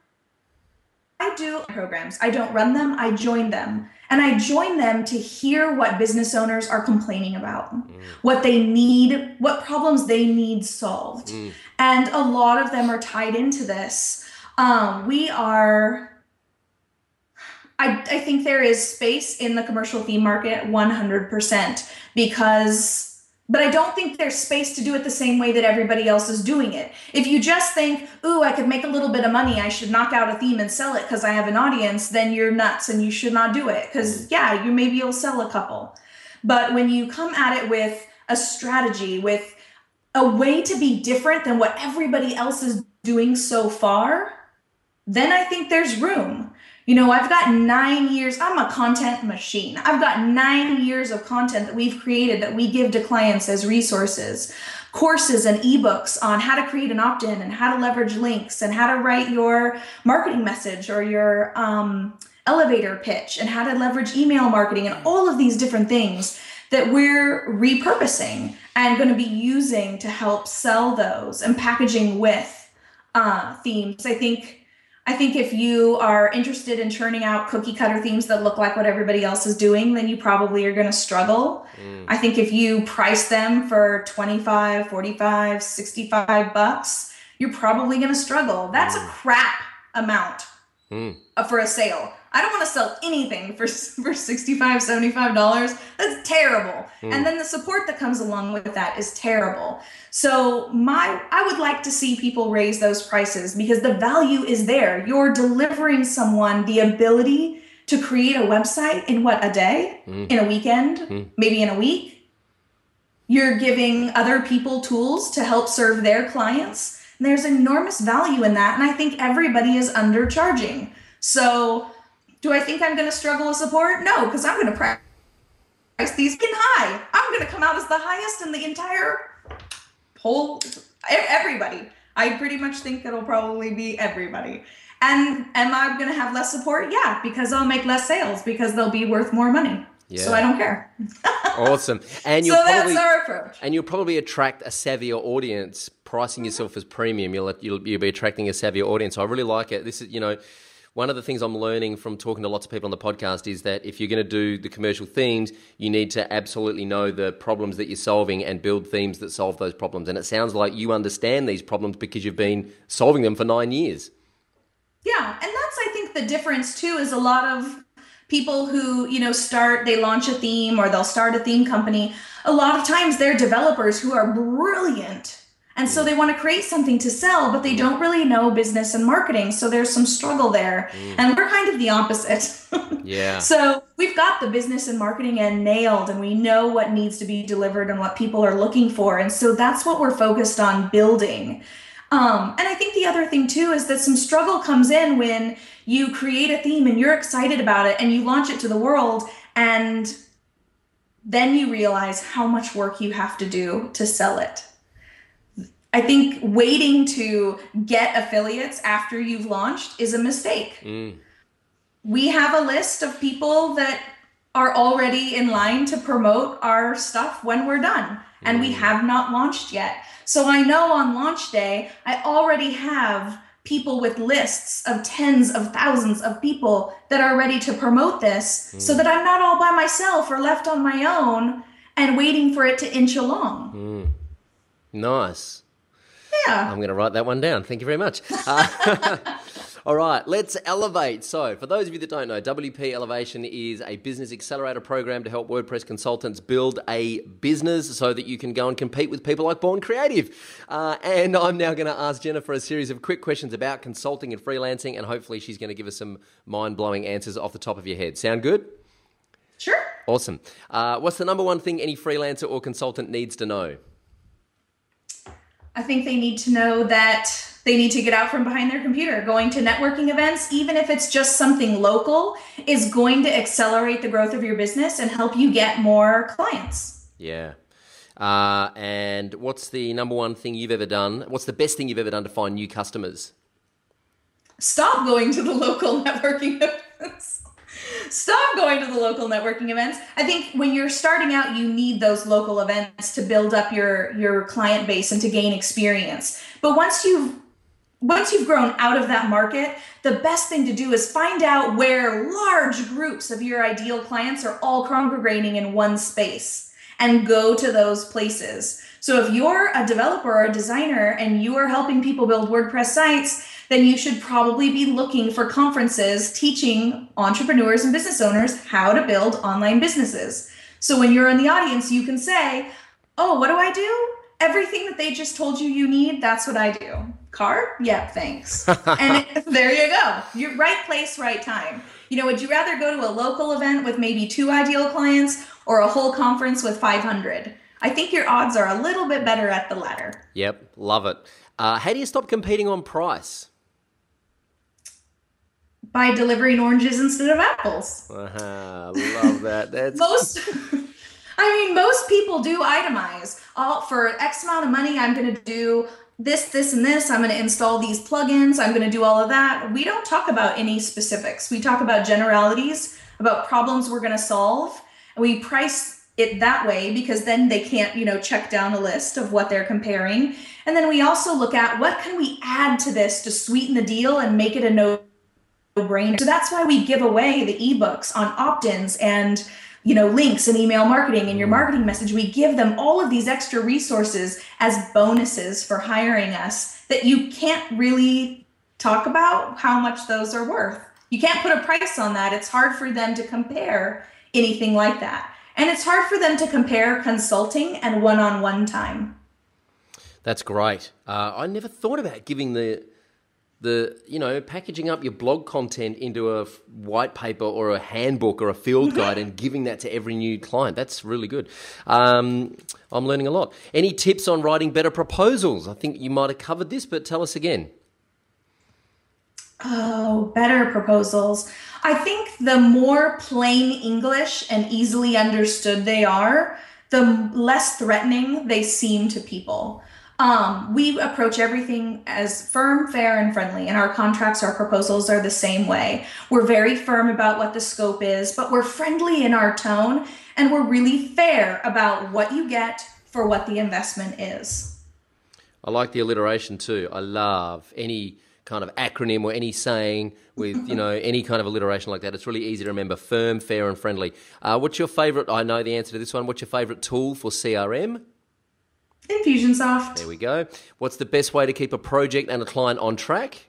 i do programs. I don't run them. I join them and I join them to hear what business owners are complaining about, mm. what they need, what problems they need solved. Mm. And a lot of them are tied into this. Um, we are, I, I think there is space in the commercial theme market 100% because but I don't think there's space to do it the same way that everybody else is doing it. If you just think, ooh, I could make a little bit of money, I should knock out a theme and sell it because I have an audience, then you're nuts and you should not do it. Because, mm. yeah, you maybe you'll sell a couple. But when you come at it with a strategy, with a way to be different than what everybody else is doing so far, then I think there's room. You know, I've got nine years, I'm a content machine. I've got nine years of content that we've created that we give to clients as resources, courses and ebooks on how to create an opt in and how to leverage links and how to write your marketing message or your um, elevator pitch and how to leverage email marketing and all of these different things that we're repurposing and going to be using to help sell those and packaging with uh, themes. I think I think if you are interested in churning out cookie cutter themes that look like what everybody else is doing, then you probably are going to struggle. Mm. I think if you price them for 25, 45, 65 bucks, you're probably going to struggle. That's mm. a crap amount mm. for a sale. I don't want to sell anything for for 65 75 dollars. That's terrible. Mm. And then the support that comes along with that is terrible. So my I would like to see people raise those prices because the value is there. You're delivering someone the ability to create a website in what a day, mm. in a weekend, mm. maybe in a week. You're giving other people tools to help serve their clients. And there's enormous value in that and I think everybody is undercharging. So do I think I'm going to struggle with support? No, because I'm going to price these in high. I'm going to come out as the highest in the entire whole everybody. I pretty much think it'll probably be everybody. And am I going to have less support? Yeah, because I'll make less sales because they'll be worth more money. Yeah. So I don't care. awesome. And you'll so probably, that's our approach. And you'll probably attract a savvier audience. Pricing yourself as premium, you'll, you'll you'll be attracting a savvier audience. I really like it. This is you know one of the things I'm learning from talking to lots of people on the podcast is that if you're going to do the commercial themes, you need to absolutely know the problems that you're solving and build themes that solve those problems. And it sounds like you understand these problems because you've been solving them for nine years. Yeah, and that's I think the difference too is a lot of people who you know start they launch a theme or they'll start a theme company a lot of times they're developers who are brilliant and so they want to create something to sell, but they don't really know business and marketing. So there's some struggle there. Mm. And we're kind of the opposite. yeah. So we've got the business and marketing end nailed, and we know what needs to be delivered and what people are looking for. And so that's what we're focused on building. Um, and I think the other thing too is that some struggle comes in when you create a theme and you're excited about it and you launch it to the world and then you realize how much work you have to do to sell it. I think waiting to get affiliates after you've launched is a mistake. Mm. We have a list of people that are already in line to promote our stuff when we're done, and mm. we have not launched yet. So I know on launch day, I already have people with lists of tens of thousands of people that are ready to promote this mm. so that I'm not all by myself or left on my own and waiting for it to inch along. Mm. Nice. Yeah. I'm going to write that one down. Thank you very much. Uh, all right, let's elevate. So, for those of you that don't know, WP Elevation is a business accelerator program to help WordPress consultants build a business so that you can go and compete with people like Bourn Creative. Uh, and I'm now going to ask Jennifer a series of quick questions about consulting and freelancing, and hopefully, she's going to give us some mind blowing answers off the top of your head. Sound good? Sure. Awesome. Uh, what's the number one thing any freelancer or consultant needs to know? I think they need to know that they need to get out from behind their computer. Going to networking events, even if it's just something local, is going to accelerate the growth of your business and help you get more clients. Yeah. Uh, and what's the number one thing you've ever done? What's the best thing you've ever done to find new customers? Stop going to the local networking events. Stop going to the local networking events. I think when you're starting out, you need those local events to build up your your client base and to gain experience. But once you've once you've grown out of that market, the best thing to do is find out where large groups of your ideal clients are all congregating in one space and go to those places. So if you're a developer or a designer and you are helping people build WordPress sites, then you should probably be looking for conferences teaching entrepreneurs and business owners how to build online businesses. So when you're in the audience, you can say, Oh, what do I do? Everything that they just told you you need, that's what I do. Car? Yeah, thanks. and it, there you go. You're right place, right time. You know, would you rather go to a local event with maybe two ideal clients or a whole conference with 500? I think your odds are a little bit better at the latter. Yep, love it. Uh, how do you stop competing on price? By delivering oranges instead of apples. Uh-huh, love that. That's most. I mean, most people do itemize. All for X amount of money, I'm going to do this, this, and this. I'm going to install these plugins. I'm going to do all of that. We don't talk about any specifics. We talk about generalities, about problems we're going to solve. And we price it that way because then they can't, you know, check down a list of what they're comparing. And then we also look at what can we add to this to sweeten the deal and make it a no brainer. So that's why we give away the ebooks on opt-ins and you know links and email marketing and your marketing message. We give them all of these extra resources as bonuses for hiring us that you can't really talk about how much those are worth. You can't put a price on that. It's hard for them to compare anything like that. And it's hard for them to compare consulting and one-on-one time. That's great. Uh, i never thought about giving the the you know packaging up your blog content into a white paper or a handbook or a field mm-hmm. guide and giving that to every new client. That's really good. Um, i'm learning a lot. Any tips on writing better proposals? I think you might have covered this but tell us again. Oh better proposals. I think the more plain english and easily understood they are the less threatening they seem to people um, we approach everything as firm, fair, and friendly, and our contracts, our proposals are the same way. We're very firm about what the scope is, but we're friendly in our tone, and we're really fair about what you get for what the investment is. I like the alliteration too. I love any kind of acronym or any saying with you know any kind of alliteration like that. It's really easy to remember. Firm, fair, and friendly. Uh, what's your favorite? I know the answer to this one. What's your favorite tool for CRM? Infusionsoft. There we go. What's the best way to keep a project and a client on track?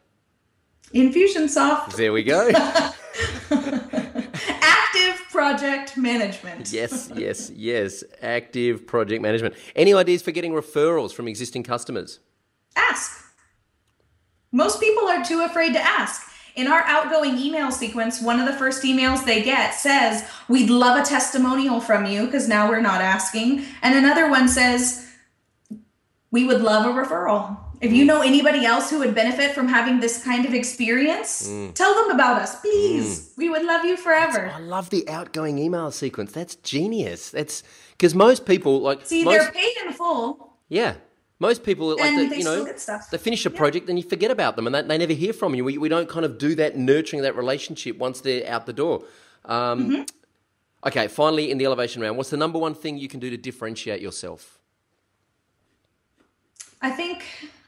Infusionsoft. There we go. Active project management. yes, yes, yes. Active project management. Any ideas for getting referrals from existing customers? Ask. Most people are too afraid to ask. In our outgoing email sequence, one of the first emails they get says, We'd love a testimonial from you, because now we're not asking. And another one says, we would love a referral. If you know anybody else who would benefit from having this kind of experience, mm. tell them about us, please. Mm. We would love you forever. That's, I love the outgoing email sequence. That's genius. That's because most people like see most, they're paid in full. Yeah, most people like the, you know they finish a project yeah. and you forget about them and they, they never hear from you. We, we don't kind of do that nurturing that relationship once they're out the door. Um, mm-hmm. Okay, finally in the elevation round, what's the number one thing you can do to differentiate yourself? I think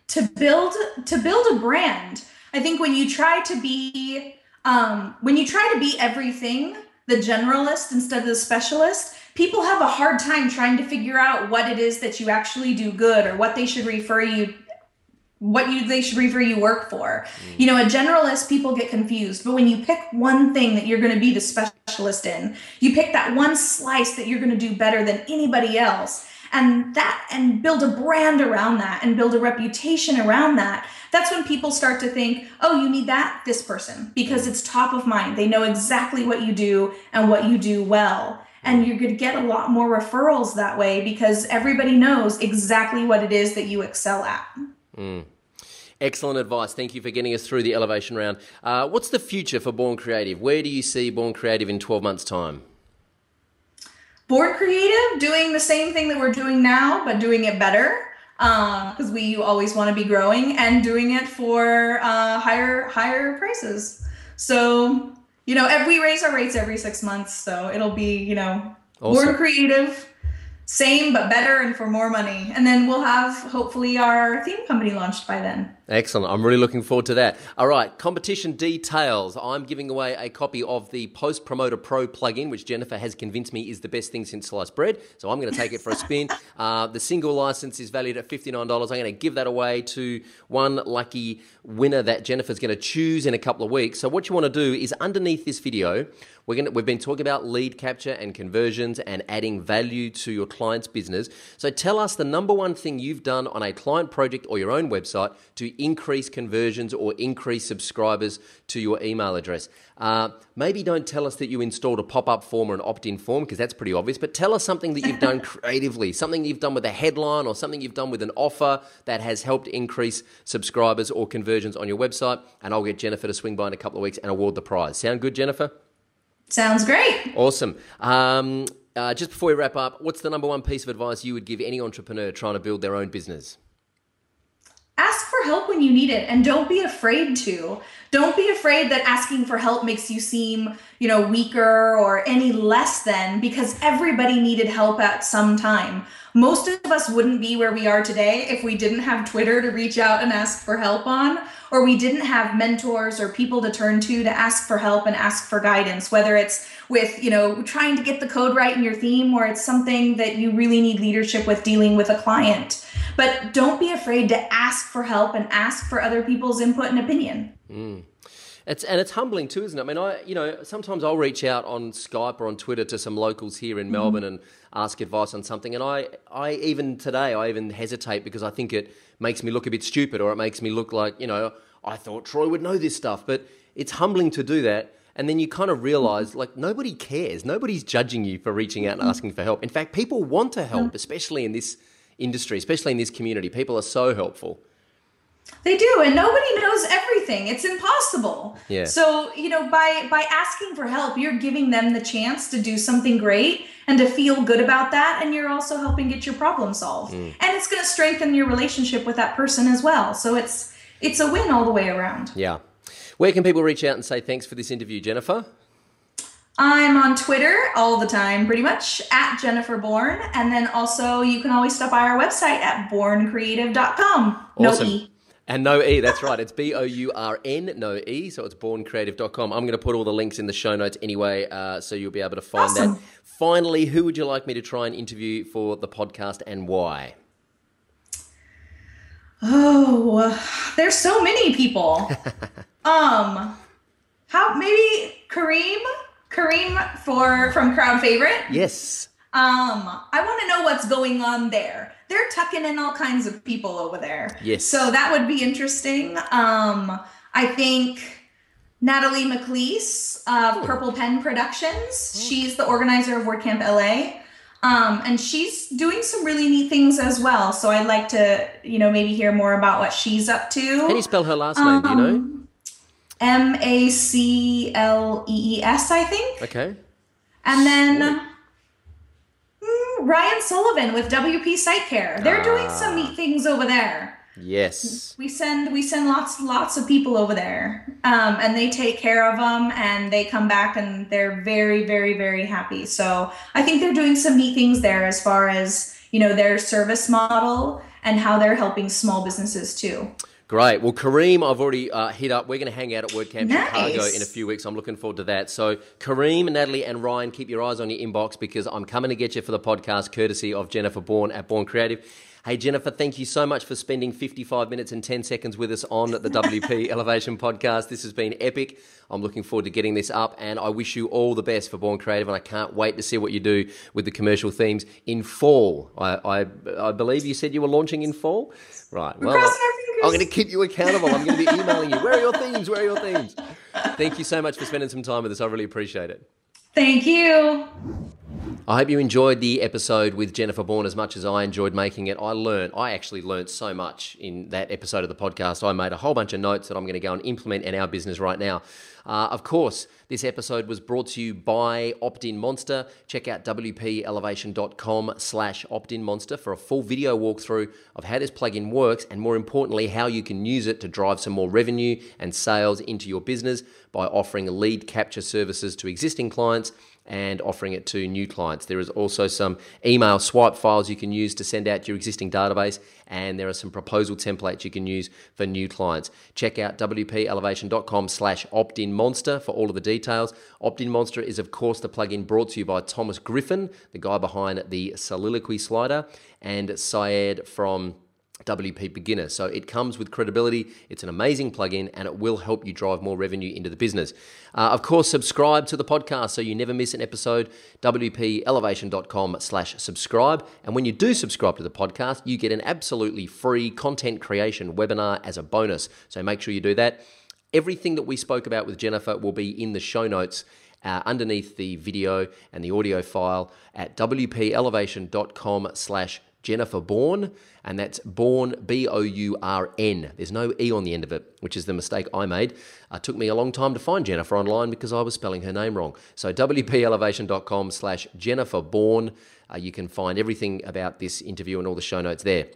to build to build a brand, I think when you try to be um, when you try to be everything, the generalist instead of the specialist, people have a hard time trying to figure out what it is that you actually do good or what they should refer you what you they should refer you work for. Mm. You know, a generalist people get confused, but when you pick one thing that you're going to be the specialist in, you pick that one slice that you're going to do better than anybody else and that and build a brand around that and build a reputation around that that's when people start to think oh you need that this person because it's top of mind they know exactly what you do and what you do well and you're going to get a lot more referrals that way because everybody knows exactly what it is that you excel at mm. Excellent advice. Thank you for getting us through the elevation round. Uh, what's the future for Bourn Creative? Where do you see Bourn Creative in 12 months' time? Bourn Creative doing the same thing that we're doing now, but doing it better because um, we always want to be growing and doing it for uh, higher higher prices. So you know, if we raise our rates every six months, so it'll be you know awesome. Bourn Creative same but better and for more money. And then we'll have hopefully our theme company launched by then. Excellent. I'm really looking forward to that. All right, competition details. I'm giving away a copy of the Post Promoter Pro plugin, which Jennifer has convinced me is the best thing since sliced bread. So I'm going to take it for a spin. uh, the single license is valued at $59. I'm going to give that away to one lucky winner that Jennifer's going to choose in a couple of weeks. So what you want to do is underneath this video, we're going to, we've been talking about lead capture and conversions and adding value to your client's business. So tell us the number one thing you've done on a client project or your own website to increase conversions or increase subscribers to your email address. Uh, maybe don't tell us that you installed a pop up form or an opt in form because that's pretty obvious, but tell us something that you've done creatively, something you've done with a headline or something you've done with an offer that has helped increase subscribers or conversions on your website. And I'll get Jennifer to swing by in a couple of weeks and award the prize. Sound good, Jennifer? Sounds great. Awesome. Um, uh, just before we wrap up, what's the number one piece of advice you would give any entrepreneur trying to build their own business? Ask for help when you need it and don't be afraid to. Don't be afraid that asking for help makes you seem, you know, weaker or any less than because everybody needed help at some time. Most of us wouldn't be where we are today if we didn't have Twitter to reach out and ask for help on, or we didn't have mentors or people to turn to to ask for help and ask for guidance, whether it's with, you know, trying to get the code right in your theme or it's something that you really need leadership with dealing with a client. But don't be afraid to ask for help and ask for other people's input and opinion. Mm. It's, and it's humbling too, isn't it? I mean, I you know sometimes I'll reach out on Skype or on Twitter to some locals here in mm-hmm. Melbourne and ask advice on something, and I I even today I even hesitate because I think it makes me look a bit stupid or it makes me look like you know I thought Troy would know this stuff, but it's humbling to do that. And then you kind of realize, like, nobody cares. Nobody's judging you for reaching out and mm-hmm. asking for help. In fact, people want to help, mm-hmm. especially in this industry, especially in this community. People are so helpful. They do, and nobody knows everything. It's impossible. Yeah. So, you know, by by asking for help, you're giving them the chance to do something great and to feel good about that, and you're also helping get your problem solved. Mm. And it's going to strengthen your relationship with that person as well. So it's it's a win all the way around. Yeah. Where can people reach out and say thanks for this interview, Jennifer? I'm on Twitter all the time, pretty much at Jennifer Bourn. And then also you can always stop by our website at bourncreative.com. Awesome. No E. And no E, that's right. It's B O U R N, no E. So it's bourncreative.com. I'm going to put all the links in the show notes anyway, uh, so you'll be able to find awesome. that. Finally, who would you like me to try and interview for the podcast and why? Oh, there's so many people. um, how maybe Karim? Karim for from Crowd Favorite. Yes. Um, I want to know what's going on there. They're tucking in all kinds of people over there. Yes. So that would be interesting. Um, I think Natalie MacLees of. Purple Pen Productions. She's the organizer of WordCamp LA. Um, and she's doing some really neat things as well. So I'd like to, you know, maybe hear more about what she's up to. How do you spell her last name? do you know? M A C L E E S, I think. Okay. And then mm, Ryan Sullivan with WP Site Care. They're ah. doing some neat things over there. Yes. We send we send lots lots of people over there, um, and they take care of them, and they come back, and they're very very very happy. So I think they're doing some neat things there as far as you know their service model and how they're helping small businesses too. Great. Well, Karim, I've already uh, hit up. We're going to hang out at WordCamp nice. Chicago in a few weeks. I'm looking forward to that. So, Karim, Natalie, and Ryan, keep your eyes on your inbox because I'm coming to get you for the podcast, courtesy of Jennifer Bourn at Bourn Creative. Hey, Jennifer, thank you so much for spending 55 minutes and 10 seconds with us on the WP Elevation podcast. This has been epic. I'm looking forward to getting this up, and I wish you all the best for Bourn Creative. And I can't wait to see what you do with the commercial themes in fall. I, I, I believe you said you were launching in fall? Right. Well, I'm going to keep you accountable. I'm going to be emailing you. Where are your themes? Where are your themes? Thank you so much for spending some time with us. I really appreciate it. Thank you. I hope you enjoyed the episode with Jennifer Bourn as much as I enjoyed making it. I learned, I actually learned so much in that episode of the podcast. I made a whole bunch of notes that I'm going to go and implement in our business right now. Uh, of course, this episode was brought to you by Opt-in Monster. Check out wpelevation.com slash opt-in monster for a full video walkthrough of how this plugin works and more importantly, how you can use it to drive some more revenue and sales into your business by offering lead capture services to existing clients and offering it to new clients. There is also some email swipe files you can use to send out to your existing database, and there are some proposal templates you can use for new clients. Check out wpelevation.com slash opt-in-monster for all of the details. Opt-in-monster is, of course, the plugin brought to you by Thomas Griffin, the guy behind the soliloquy slider, and Syed from WP Beginner. So it comes with credibility. It's an amazing plugin and it will help you drive more revenue into the business. Uh, of course, subscribe to the podcast so you never miss an episode. WPElevation.com slash subscribe. And when you do subscribe to the podcast, you get an absolutely free content creation webinar as a bonus. So make sure you do that. Everything that we spoke about with Jennifer will be in the show notes uh, underneath the video and the audio file at wpelevation.com slash Jennifer Bourn, and that's Bourn, B O U R N. There's no E on the end of it, which is the mistake I made. It uh, took me a long time to find Jennifer online because I was spelling her name wrong. So, wpelevation.com slash Jennifer Bourn. Uh, you can find everything about this interview and all the show notes there.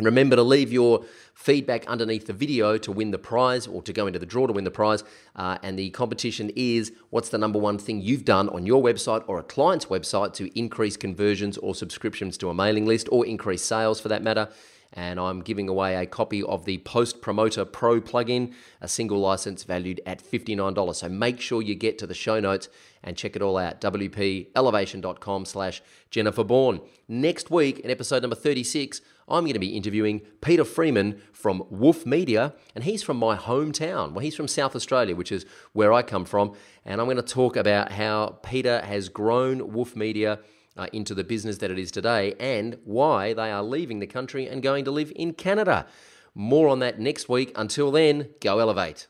Remember to leave your feedback underneath the video to win the prize or to go into the draw to win the prize. Uh, and the competition is what's the number one thing you've done on your website or a client's website to increase conversions or subscriptions to a mailing list or increase sales for that matter. And I'm giving away a copy of the Post Promoter Pro plugin, a single license valued at $59. So make sure you get to the show notes and check it all out. WPElevation.com slash Jennifer Bourn. Next week, in episode number 36, I'm going to be interviewing Peter Freeman from Wolf Media, and he's from my hometown. Well, he's from South Australia, which is where I come from, and I'm going to talk about how Peter has grown Wolf Media uh, into the business that it is today and why they are leaving the country and going to live in Canada. More on that next week. Until then, go elevate.